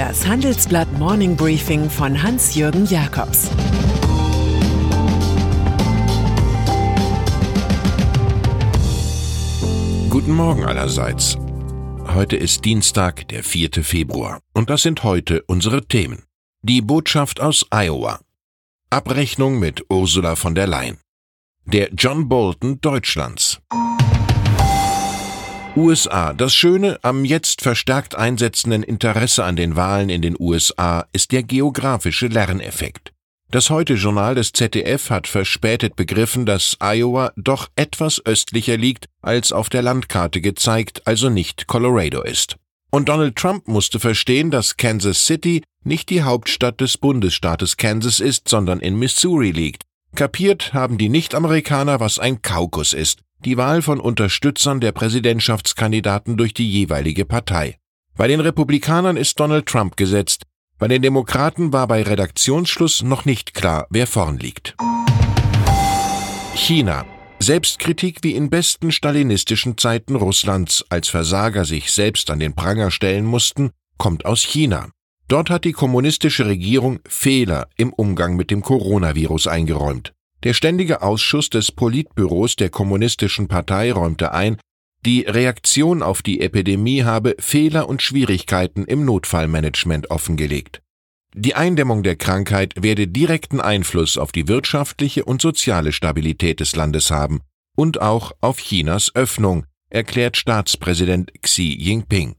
Das Handelsblatt Morning Briefing von Hans-Jürgen Jakobs Guten Morgen allerseits. Heute ist Dienstag, der 4. Februar. Und das sind heute unsere Themen. Die Botschaft aus Iowa. Abrechnung mit Ursula von der Leyen. Der John Bolton Deutschlands. USA. Das Schöne am jetzt verstärkt einsetzenden Interesse an den Wahlen in den USA ist der geografische Lerneffekt. Das Heute-Journal des ZDF hat verspätet begriffen, dass Iowa doch etwas östlicher liegt, als auf der Landkarte gezeigt, also nicht Colorado ist. Und Donald Trump musste verstehen, dass Kansas City nicht die Hauptstadt des Bundesstaates Kansas ist, sondern in Missouri liegt. Kapiert haben die Nicht-Amerikaner, was ein Kaukus ist, die Wahl von Unterstützern der Präsidentschaftskandidaten durch die jeweilige Partei. Bei den Republikanern ist Donald Trump gesetzt, bei den Demokraten war bei Redaktionsschluss noch nicht klar, wer vorn liegt. China. Selbstkritik wie in besten stalinistischen Zeiten Russlands, als Versager sich selbst an den Pranger stellen mussten, kommt aus China. Dort hat die kommunistische Regierung Fehler im Umgang mit dem Coronavirus eingeräumt. Der Ständige Ausschuss des Politbüros der Kommunistischen Partei räumte ein, die Reaktion auf die Epidemie habe Fehler und Schwierigkeiten im Notfallmanagement offengelegt. Die Eindämmung der Krankheit werde direkten Einfluss auf die wirtschaftliche und soziale Stabilität des Landes haben und auch auf Chinas Öffnung, erklärt Staatspräsident Xi Jinping.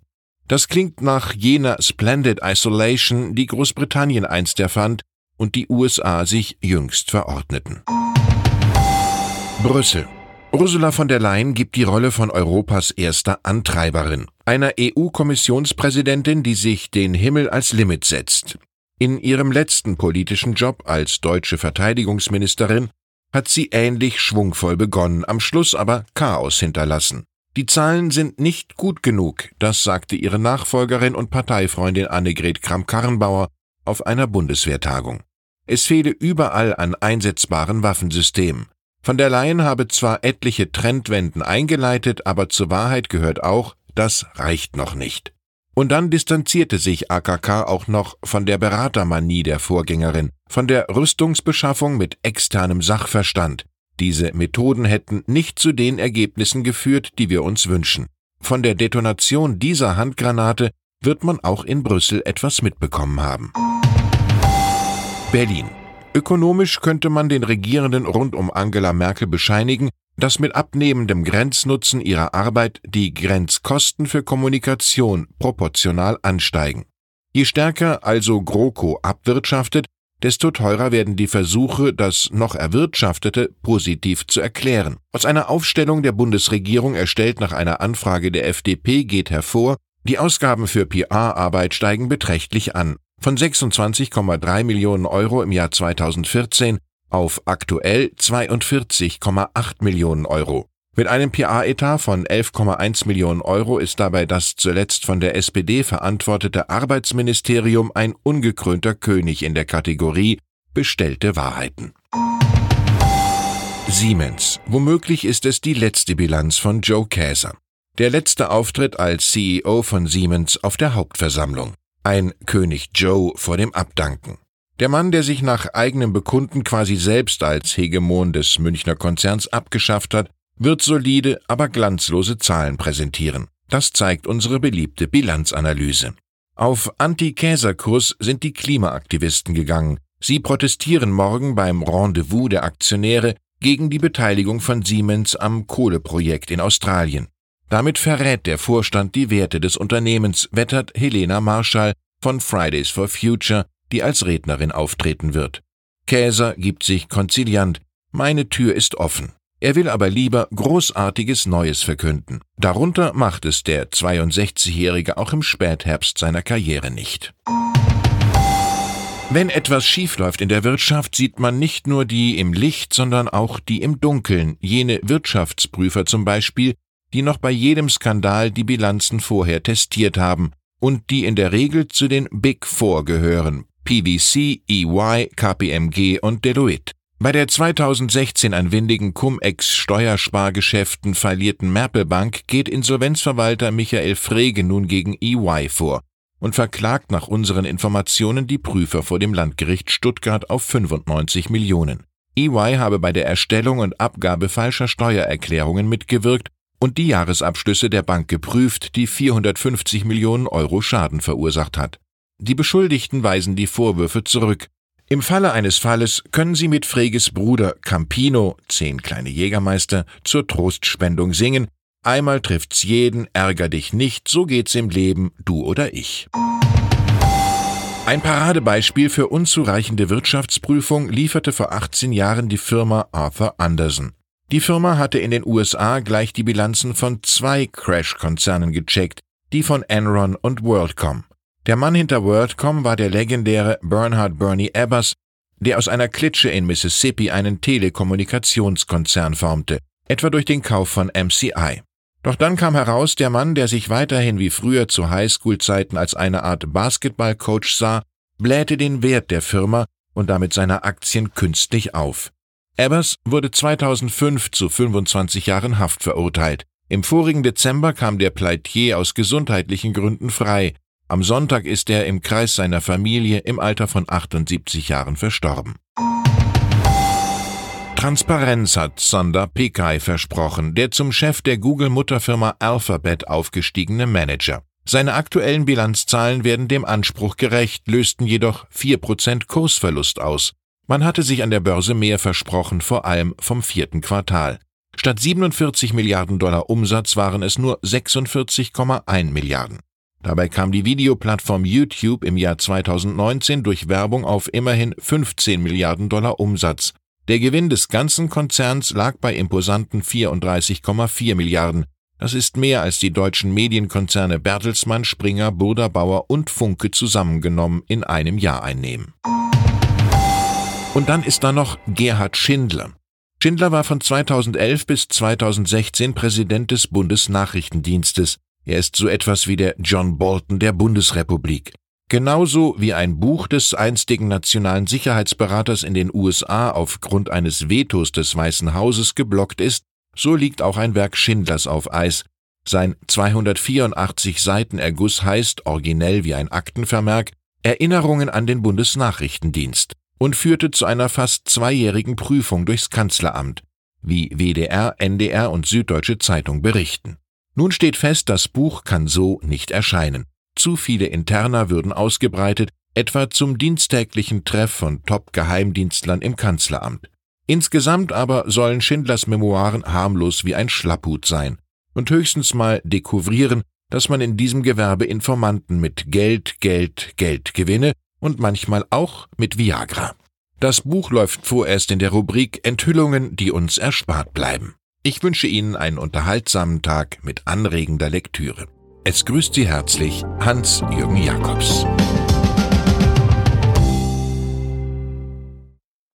Das klingt nach jener Splendid Isolation, die Großbritannien einst erfand, und die USA sich jüngst verordneten. Brüssel. Ursula von der Leyen gibt die Rolle von Europas erster Antreiberin, einer EU-Kommissionspräsidentin, die sich den Himmel als Limit setzt. In ihrem letzten politischen Job als deutsche Verteidigungsministerin hat sie ähnlich schwungvoll begonnen, am Schluss aber Chaos hinterlassen. Die Zahlen sind nicht gut genug, das sagte ihre Nachfolgerin und Parteifreundin Annegret Kramp-Karrenbauer auf einer Bundeswehrtagung. Es fehle überall an einsetzbaren Waffensystemen. Von der Leyen habe zwar etliche Trendwenden eingeleitet, aber zur Wahrheit gehört auch, das reicht noch nicht. Und dann distanzierte sich AKK auch noch von der Beratermanie der Vorgängerin, von der Rüstungsbeschaffung mit externem Sachverstand. Diese Methoden hätten nicht zu den Ergebnissen geführt, die wir uns wünschen. Von der Detonation dieser Handgranate wird man auch in Brüssel etwas mitbekommen haben. Berlin. Ökonomisch könnte man den Regierenden rund um Angela Merkel bescheinigen, dass mit abnehmendem Grenznutzen ihrer Arbeit die Grenzkosten für Kommunikation proportional ansteigen. Je stärker also GroKo abwirtschaftet, desto teurer werden die Versuche, das noch Erwirtschaftete positiv zu erklären. Aus einer Aufstellung der Bundesregierung erstellt nach einer Anfrage der FDP geht hervor, die Ausgaben für PR-Arbeit steigen beträchtlich an von 26,3 Millionen Euro im Jahr 2014 auf aktuell 42,8 Millionen Euro. Mit einem PA-Etat von 11,1 Millionen Euro ist dabei das zuletzt von der SPD verantwortete Arbeitsministerium ein ungekrönter König in der Kategorie bestellte Wahrheiten. Siemens. Womöglich ist es die letzte Bilanz von Joe Käser. Der letzte Auftritt als CEO von Siemens auf der Hauptversammlung. Ein König Joe vor dem Abdanken. Der Mann, der sich nach eigenem Bekunden quasi selbst als Hegemon des Münchner Konzerns abgeschafft hat, wird solide, aber glanzlose Zahlen präsentieren. Das zeigt unsere beliebte Bilanzanalyse. Auf Anti-Käser-Kurs sind die Klimaaktivisten gegangen. Sie protestieren morgen beim Rendezvous der Aktionäre gegen die Beteiligung von Siemens am Kohleprojekt in Australien. Damit verrät der Vorstand die Werte des Unternehmens, wettert Helena Marschall von Fridays for Future, die als Rednerin auftreten wird. Käser gibt sich konziliant. Meine Tür ist offen. Er will aber lieber Großartiges Neues verkünden. Darunter macht es der 62-Jährige auch im Spätherbst seiner Karriere nicht. Wenn etwas schiefläuft in der Wirtschaft, sieht man nicht nur die im Licht, sondern auch die im Dunkeln, jene Wirtschaftsprüfer zum Beispiel, die noch bei jedem Skandal die Bilanzen vorher testiert haben und die in der Regel zu den Big Four gehören, PwC, EY, KPMG und Deloitte. Bei der 2016 an windigen Cum-Ex-Steuerspargeschäften verlierten Merpel Bank geht Insolvenzverwalter Michael Frege nun gegen EY vor. und verklagt nach unseren Informationen die Prüfer vor dem Landgericht Stuttgart auf 95 Millionen. EY habe bei der Erstellung und Abgabe falscher Steuererklärungen mitgewirkt und die Jahresabschlüsse der Bank geprüft, die 450 Millionen Euro Schaden verursacht hat. Die Beschuldigten weisen die Vorwürfe zurück. Im Falle eines Falles können sie mit Freges Bruder Campino, zehn kleine Jägermeister, zur Trostspendung singen. Einmal trifft's jeden, ärger dich nicht, so geht's im Leben, du oder ich. Ein Paradebeispiel für unzureichende Wirtschaftsprüfung lieferte vor 18 Jahren die Firma Arthur Anderson. Die Firma hatte in den USA gleich die Bilanzen von zwei Crash-Konzernen gecheckt, die von Enron und WorldCom. Der Mann hinter WorldCom war der legendäre Bernhard Bernie Ebbers, der aus einer Klitsche in Mississippi einen Telekommunikationskonzern formte, etwa durch den Kauf von MCI. Doch dann kam heraus, der Mann, der sich weiterhin wie früher zu Highschool-Zeiten als eine Art Basketballcoach sah, blähte den Wert der Firma und damit seiner Aktien künstlich auf. Ebbers wurde 2005 zu 25 Jahren Haft verurteilt. Im vorigen Dezember kam der Pleitier aus gesundheitlichen Gründen frei. Am Sonntag ist er im Kreis seiner Familie im Alter von 78 Jahren verstorben. Transparenz hat Sonder Pichai versprochen, der zum Chef der Google-Mutterfirma Alphabet aufgestiegene Manager. Seine aktuellen Bilanzzahlen werden dem Anspruch gerecht, lösten jedoch 4% Kursverlust aus. Man hatte sich an der Börse mehr versprochen, vor allem vom vierten Quartal. Statt 47 Milliarden Dollar Umsatz waren es nur 46,1 Milliarden. Dabei kam die Videoplattform YouTube im Jahr 2019 durch Werbung auf immerhin 15 Milliarden Dollar Umsatz. Der Gewinn des ganzen Konzerns lag bei imposanten 34,4 Milliarden. Das ist mehr als die deutschen Medienkonzerne Bertelsmann, Springer, Burda Bauer und Funke zusammengenommen in einem Jahr einnehmen. Und dann ist da noch Gerhard Schindler. Schindler war von 2011 bis 2016 Präsident des Bundesnachrichtendienstes. Er ist so etwas wie der John Bolton der Bundesrepublik. Genauso wie ein Buch des einstigen nationalen Sicherheitsberaters in den USA aufgrund eines Vetos des Weißen Hauses geblockt ist, so liegt auch ein Werk Schindlers auf Eis. Sein 284 Seiten Erguss heißt, originell wie ein Aktenvermerk, Erinnerungen an den Bundesnachrichtendienst und führte zu einer fast zweijährigen Prüfung durchs Kanzleramt, wie WDR, NDR und Süddeutsche Zeitung berichten. Nun steht fest, das Buch kann so nicht erscheinen. Zu viele Interner würden ausgebreitet, etwa zum diensttäglichen Treff von Top-Geheimdienstlern im Kanzleramt. Insgesamt aber sollen Schindlers Memoiren harmlos wie ein Schlapphut sein und höchstens mal dekouvrieren, dass man in diesem Gewerbe Informanten mit Geld, Geld, Geld gewinne und manchmal auch mit Viagra. Das Buch läuft vorerst in der Rubrik Enthüllungen, die uns erspart bleiben. Ich wünsche Ihnen einen unterhaltsamen Tag mit anregender Lektüre. Es grüßt Sie herzlich Hans-Jürgen Jakobs.